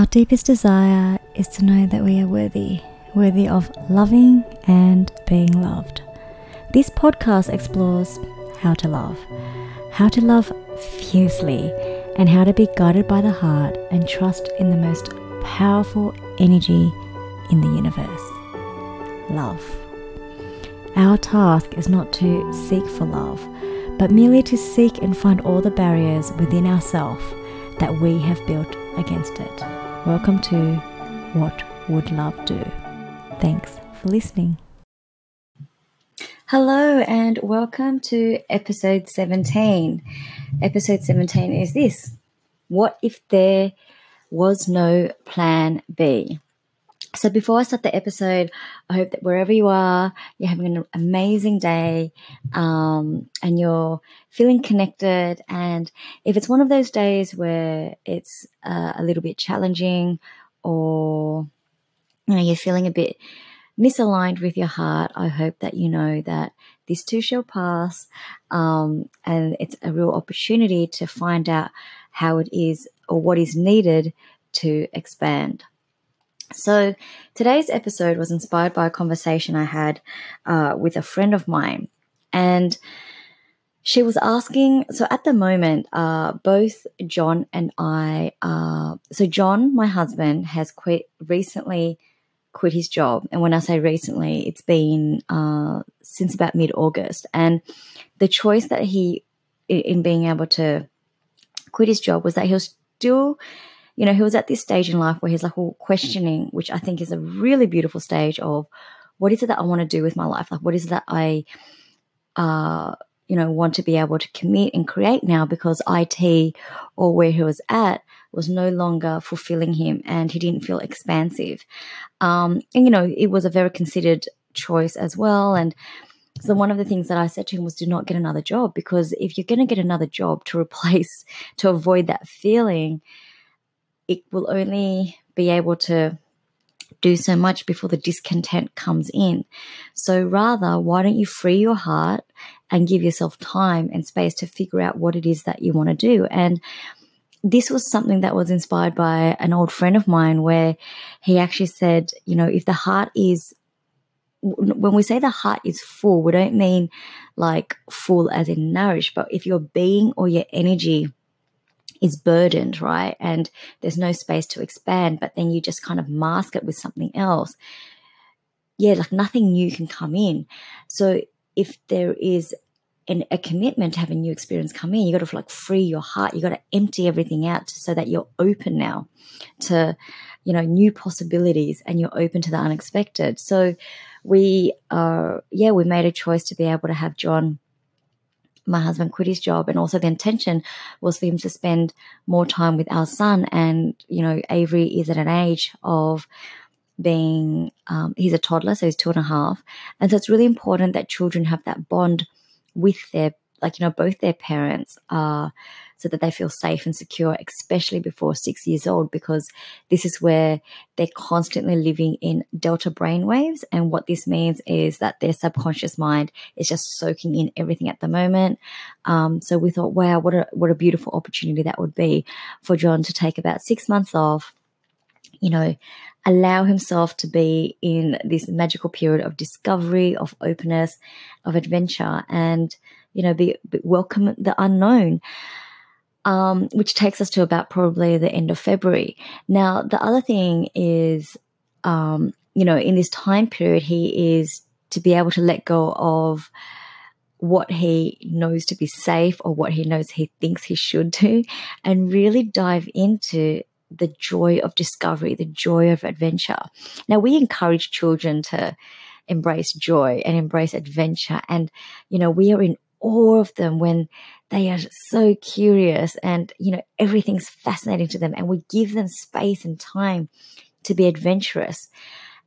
Our deepest desire is to know that we are worthy, worthy of loving and being loved. This podcast explores how to love, how to love fiercely, and how to be guided by the heart and trust in the most powerful energy in the universe love. Our task is not to seek for love, but merely to seek and find all the barriers within ourselves that we have built against it. Welcome to What Would Love Do? Thanks for listening. Hello, and welcome to episode 17. Episode 17 is this What if there was no plan B? So, before I start the episode, I hope that wherever you are, you're having an amazing day um, and you're feeling connected. And if it's one of those days where it's uh, a little bit challenging or you know, you're feeling a bit misaligned with your heart, I hope that you know that this too shall pass. Um, and it's a real opportunity to find out how it is or what is needed to expand. So, today's episode was inspired by a conversation I had uh, with a friend of mine. And she was asking, so at the moment, uh, both John and I, uh, so John, my husband, has quit recently quit his job. And when I say recently, it's been uh, since about mid August. And the choice that he, in being able to quit his job, was that he was still you know, he was at this stage in life where he's like, well, questioning, which I think is a really beautiful stage of what is it that I want to do with my life? Like, what is it that I, uh, you know, want to be able to commit and create now because IT or where he was at was no longer fulfilling him and he didn't feel expansive. Um, and, you know, it was a very considered choice as well. And, so one of the things that I said to him was do not get another job because if you're going to get another job to replace to avoid that feeling, it will only be able to do so much before the discontent comes in. So rather, why don't you free your heart and give yourself time and space to figure out what it is that you want to do? And this was something that was inspired by an old friend of mine where he actually said, you know, if the heart is when we say the heart is full, we don't mean like full as in nourished, but if your being or your energy is burdened, right? And there's no space to expand, but then you just kind of mask it with something else. Yeah, like nothing new can come in. So if there is an, a commitment to have a new experience come in, you got to like free your heart. You got to empty everything out so that you're open now to, you know, new possibilities and you're open to the unexpected. So we are, yeah, we made a choice to be able to have John my husband quit his job and also the intention was for him to spend more time with our son. And you know avery is at an age of being um, he's a toddler so he's two and a half. And so it's really important that children have that bond with their like you know both their parents are so that they feel safe and secure, especially before six years old, because this is where they're constantly living in delta brain waves. And what this means is that their subconscious mind is just soaking in everything at the moment. Um, so we thought, wow, what a what a beautiful opportunity that would be for John to take about six months off. You know, allow himself to be in this magical period of discovery, of openness, of adventure, and you know, be, be welcome the unknown um, which takes us to about probably the end of February. Now, the other thing is, um, you know, in this time period, he is to be able to let go of what he knows to be safe or what he knows he thinks he should do and really dive into the joy of discovery, the joy of adventure. Now, we encourage children to embrace joy and embrace adventure. And, you know, we are in awe of them when they are so curious and, you know, everything's fascinating to them and we give them space and time to be adventurous.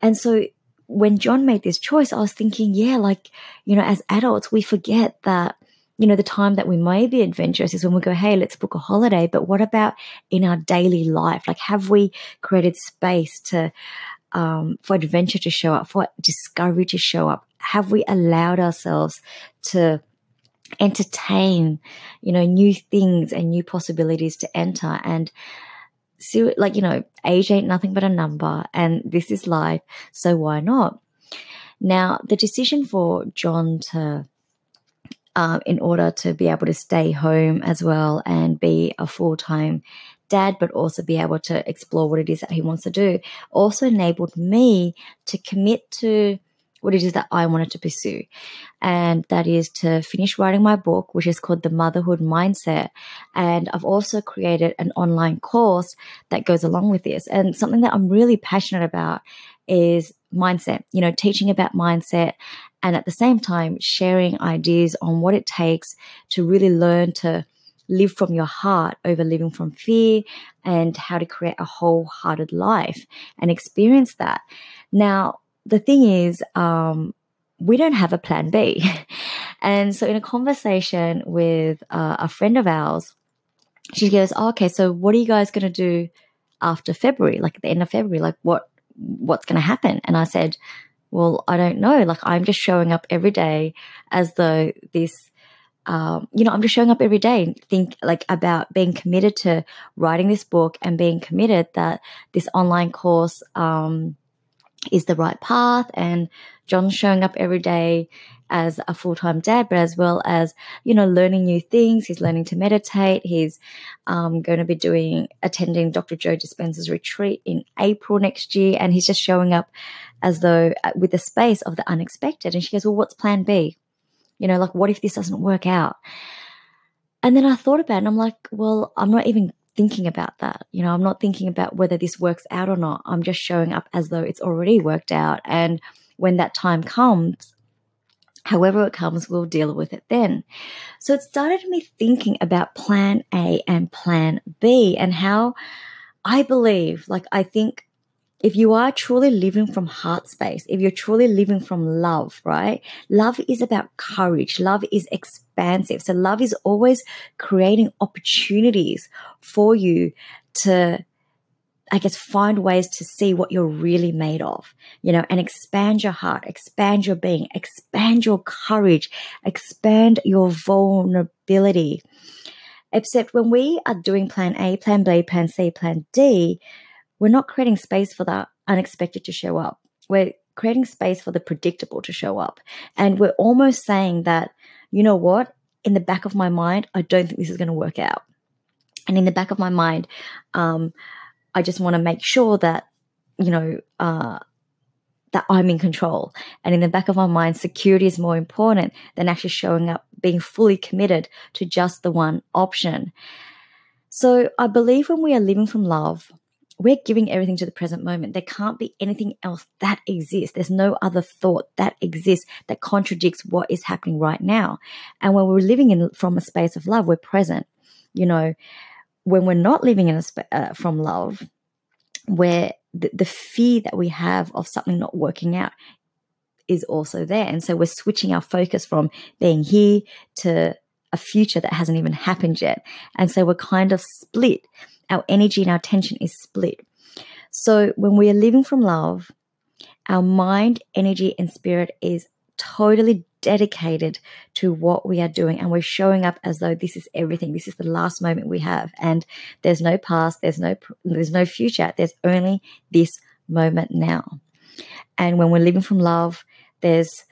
And so when John made this choice, I was thinking, yeah, like, you know, as adults, we forget that, you know, the time that we may be adventurous is when we go, hey, let's book a holiday. But what about in our daily life? Like, have we created space to, um, for adventure to show up, for discovery to show up? Have we allowed ourselves to entertain, you know, new things and new possibilities to enter. And see, like, you know, age ain't nothing but a number and this is life. So why not? Now, the decision for John to, um, in order to be able to stay home as well and be a full time dad, but also be able to explore what it is that he wants to do, also enabled me to commit to what it is that I wanted to pursue. And that is to finish writing my book, which is called The Motherhood Mindset. And I've also created an online course that goes along with this. And something that I'm really passionate about is mindset, you know, teaching about mindset and at the same time sharing ideas on what it takes to really learn to live from your heart over living from fear and how to create a wholehearted life and experience that. Now, the thing is, um, we don't have a plan B. and so, in a conversation with uh, a friend of ours, she goes, oh, "Okay, so what are you guys going to do after February? Like at the end of February? Like what what's going to happen?" And I said, "Well, I don't know. Like I'm just showing up every day as though this." Um, you know, I'm just showing up every day and think like about being committed to writing this book and being committed that this online course um, is the right path and John's showing up every day as a full-time dad, but as well as, you know, learning new things. He's learning to meditate. He's um, going to be doing, attending Dr. Joe Dispenza's retreat in April next year. And he's just showing up as though uh, with the space of the unexpected. And she goes, well, what's plan B? You know, like, what if this doesn't work out? And then I thought about it and I'm like, well, I'm not even thinking about that. You know, I'm not thinking about whether this works out or not. I'm just showing up as though it's already worked out. And when that time comes, however it comes, we'll deal with it then. So it started me thinking about plan A and plan B and how I believe, like, I think if you are truly living from heart space, if you're truly living from love, right? Love is about courage. Love is expansive. So love is always creating opportunities for you to, I guess, find ways to see what you're really made of, you know, and expand your heart, expand your being, expand your courage, expand your vulnerability. Except when we are doing plan A, plan B, plan C, plan D, we're not creating space for that unexpected to show up. We're creating space for the predictable to show up. And we're almost saying that, you know what, in the back of my mind, I don't think this is going to work out. And in the back of my mind, um, I just want to make sure that, you know, uh, that I'm in control. And in the back of my mind, security is more important than actually showing up, being fully committed to just the one option. So I believe when we are living from love, we're giving everything to the present moment. There can't be anything else that exists. There's no other thought that exists that contradicts what is happening right now. And when we're living in from a space of love, we're present. You know, when we're not living in a sp- uh, from love, where the, the fear that we have of something not working out is also there. And so we're switching our focus from being here to a future that hasn't even happened yet. And so we're kind of split our energy and our attention is split. So when we are living from love, our mind, energy, and spirit is totally dedicated to what we are doing and we're showing up as though this is everything. This is the last moment we have and there's no past there's no there's no future. There's only this moment now. And when we're living from love there's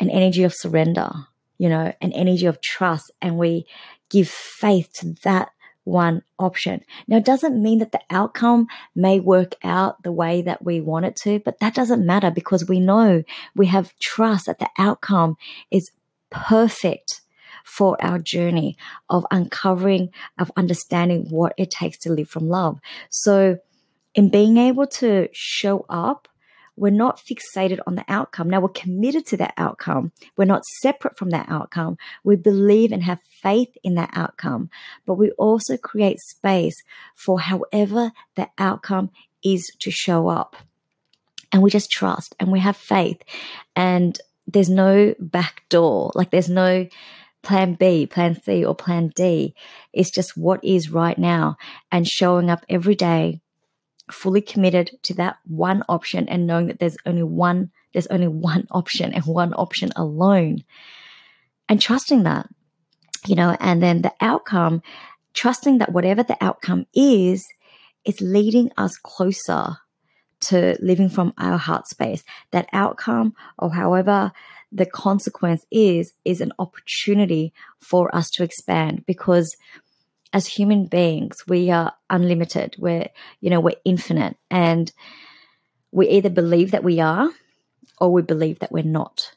an energy of surrender you know an energy of trust and we give faith to that one option. Now, it doesn't mean that the outcome may work out the way that we want it to, but that doesn't matter because we know we have trust that the outcome is perfect for our journey of uncovering, of understanding what it takes to live from love. So, in being able to show up we're not fixated on the outcome. Now we're committed to that outcome. We're not separate from that outcome. We believe and have faith in that outcome, but we also create space for however the outcome is to show up. And we just trust and we have faith. And there's no back door. Like there's no plan B, plan C, or plan D. It's just what is right now and showing up every day fully committed to that one option and knowing that there's only one there's only one option and one option alone and trusting that you know and then the outcome trusting that whatever the outcome is is leading us closer to living from our heart space. That outcome, or however the consequence is, is an opportunity for us to expand because as human beings, we are unlimited. We're, you know, we're infinite. And we either believe that we are or we believe that we're not.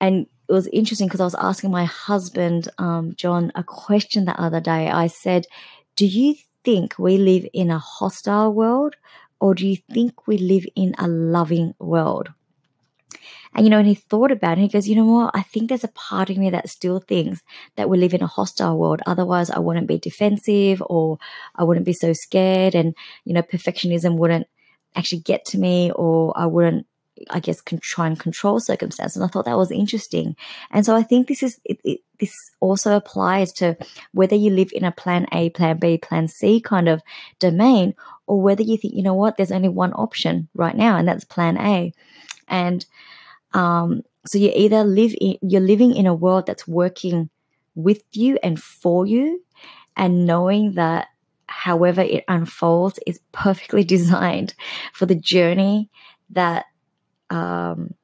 And it was interesting because I was asking my husband, um, John, a question the other day. I said, Do you think we live in a hostile world or do you think we live in a loving world? And, you know, and he thought about it, and he goes, you know what? I think there's a part of me that still thinks that we live in a hostile world. Otherwise, I wouldn't be defensive or I wouldn't be so scared. And, you know, perfectionism wouldn't actually get to me or I wouldn't I guess, can try and control circumstances. And I thought that was interesting. And so I think this is it, it, this also applies to whether you live in a plan A, plan B, plan C kind of domain, or whether you think, you know what, there's only one option right now, and that's plan A. And um, so you either live in, you're living in a world that's working with you and for you, and knowing that however it unfolds is perfectly designed for the journey that um,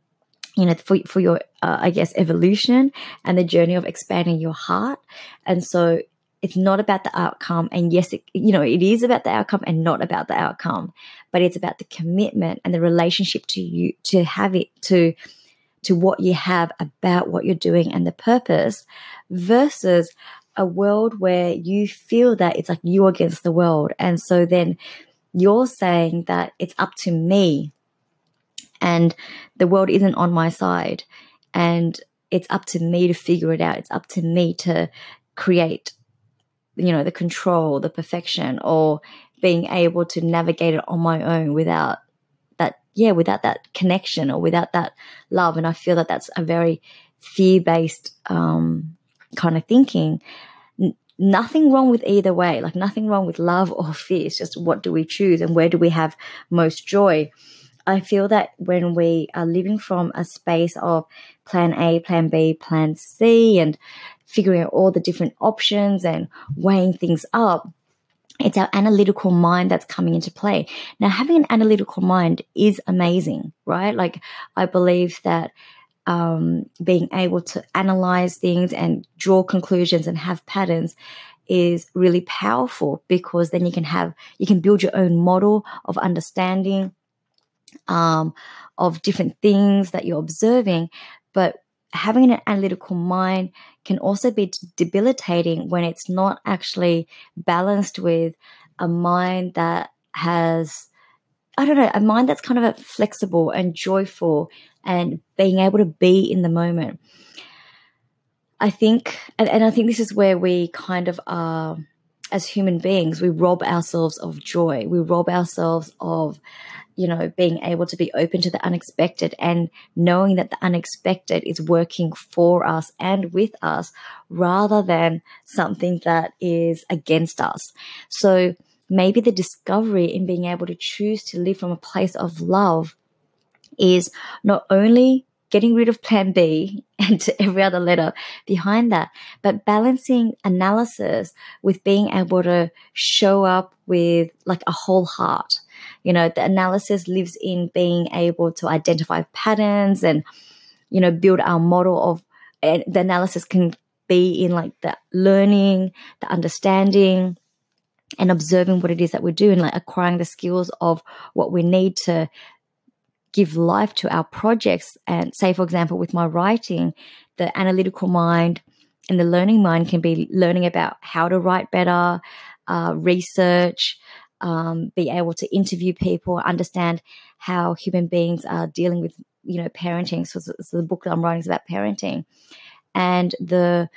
you know for, for your uh, i guess evolution and the journey of expanding your heart. And so it's not about the outcome and yes it, you know it is about the outcome and not about the outcome but it's about the commitment and the relationship to you to have it to to what you have about what you're doing and the purpose versus a world where you feel that it's like you against the world. And so then you're saying that it's up to me and the world isn't on my side. And it's up to me to figure it out. It's up to me to create you know the control the perfection or being able to navigate it on my own without yeah without that connection or without that love. And i feel that that's a very fear-based um, kind of thinking. Nothing wrong with either way. Like nothing wrong with love or fear. It's just what do we choose and where do we have most joy? I feel that when we are living from a space of plan A, plan B, plan C, and figuring out all the different options and weighing things up, it's our analytical mind that's coming into play. Now, having an analytical mind is amazing, right? Like, I believe that um, being able to analyze things and draw conclusions and have patterns is really powerful because then you can have, you can build your own model of understanding um, of different things that you're observing. But having an analytical mind can also be debilitating when it's not actually balanced with a mind that has I don't know, a mind that's kind of flexible and joyful and being able to be in the moment. I think, and, and I think this is where we kind of are, as human beings, we rob ourselves of joy. We rob ourselves of you know, being able to be open to the unexpected and knowing that the unexpected is working for us and with us rather than something that is against us. So maybe the discovery in being able to choose to live from a place of love is not only getting rid of plan B and every other letter behind that, but balancing analysis with being able to show up with like a whole heart you know, the analysis lives in being able to identify patterns and, you know, build our model of and the analysis can be in like the learning, the understanding, and observing what it is that we're doing, like acquiring the skills of what we need to give life to our projects. And say, for example, with my writing, the analytical mind and the learning mind can be learning about how to write better, uh, research, um, be able to interview people, understand how human beings are dealing with, you know, parenting. So, so the book that I'm writing is about parenting. And the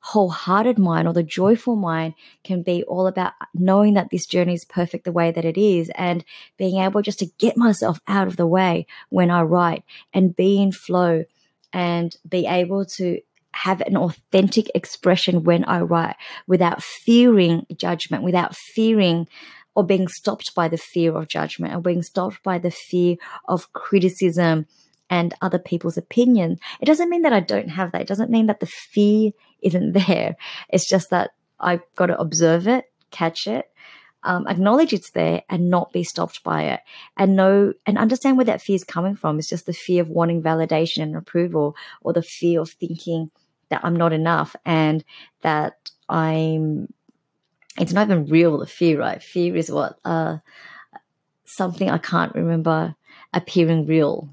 wholehearted mind or the joyful mind can be all about knowing that this journey is perfect the way that it is and being able just to get myself out of the way when I write and be in flow and be able to have an authentic expression when I write without fearing judgment, without fearing or being stopped by the fear of judgment or being stopped by the fear of criticism and other people's opinion. It doesn't mean that I don't have that. It doesn't mean that the fear isn't there. It's just that I've got to observe it, catch it, um, acknowledge it's there and not be stopped by it and know and understand where that fear is coming from it's just the fear of wanting validation and approval or the fear of thinking that i'm not enough and that i'm it's not even real the fear right fear is what uh, something i can't remember appearing real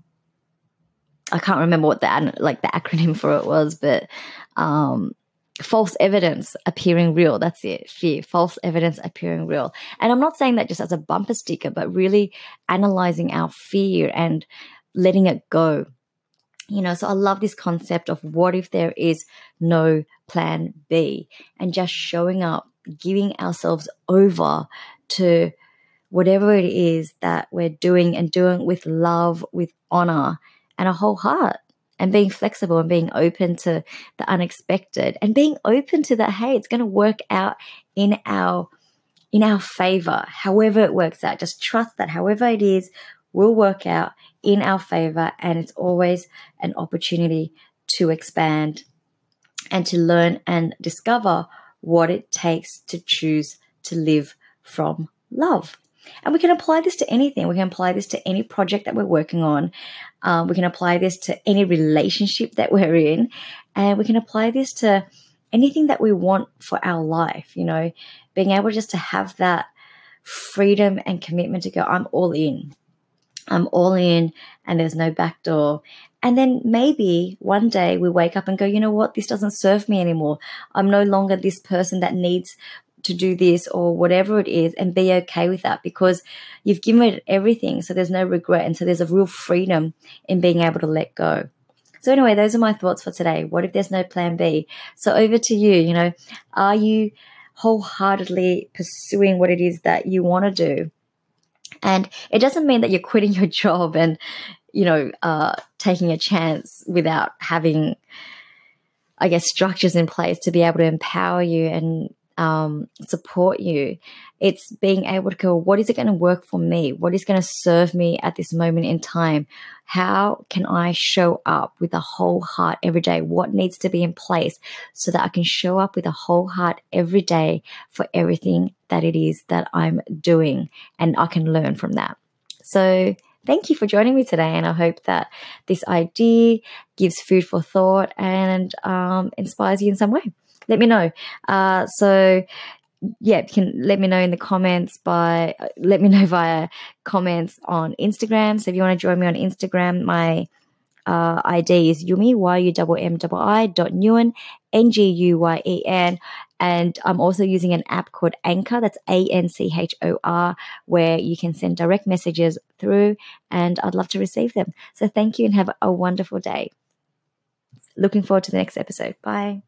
i can't remember what the like the acronym for it was but um false evidence appearing real. That's it. Fear, false evidence appearing real. And I'm not saying that just as a bumper sticker, but really analyzing our fear and letting it go. You know, so I love this concept of what if there is no plan B and just showing up, giving ourselves over to whatever it is that we're doing and doing with love, with honor, and a whole heart and being flexible and being open to the unexpected and being open to that hey it's going to work out in our in our favor however it works out. Just trust that however it is will work out in our favor and it's always an opportunity to expand and to learn and discover what it takes to choose to live from love and we can apply this to anything. We can apply this to any project that we're working on. Um, we can apply this to any relationship that we're in. And we can apply this to anything that we want for our life, you know, being able just to have that freedom and commitment to go, I'm all in. I'm all in and there's no back door. And then maybe one day we wake up and go, you know what, this doesn't serve me anymore. I'm no longer this person that needs to do this or whatever it is and be okay with that because you've given it everything. So there's no regret. And so there's a real freedom in being able to let go. So anyway, those are my thoughts for today. What if there's no plan B? So over to you, you know, are you wholeheartedly pursuing what it is that you want to do? And it doesn't mean that you're quitting your job and, you know, uh, taking a chance without having, I guess, structures in place to be able to empower you and um, support you. It's being able to go, what is it going to work for me? What is going to serve me at this moment in time? How can I show up with a whole heart every day? What needs to be in place so that I can show up with a whole heart every day for everything that it is that I'm doing and I can learn from that. So, thank you for joining me today. And I hope that this idea gives food for thought and um, inspires you in some way let me know. Uh, so yeah, you can let me know in the comments by let me know via comments on Instagram. So if you want to join me on Instagram, my uh, ID is Yumi Y U M M I dot Nguyen N G U Y E N, and I'm also using an app called Anchor. That's A N C H O R, where you can send direct messages through, and I'd love to receive them. So thank you and have a wonderful day. Looking forward to the next episode. Bye.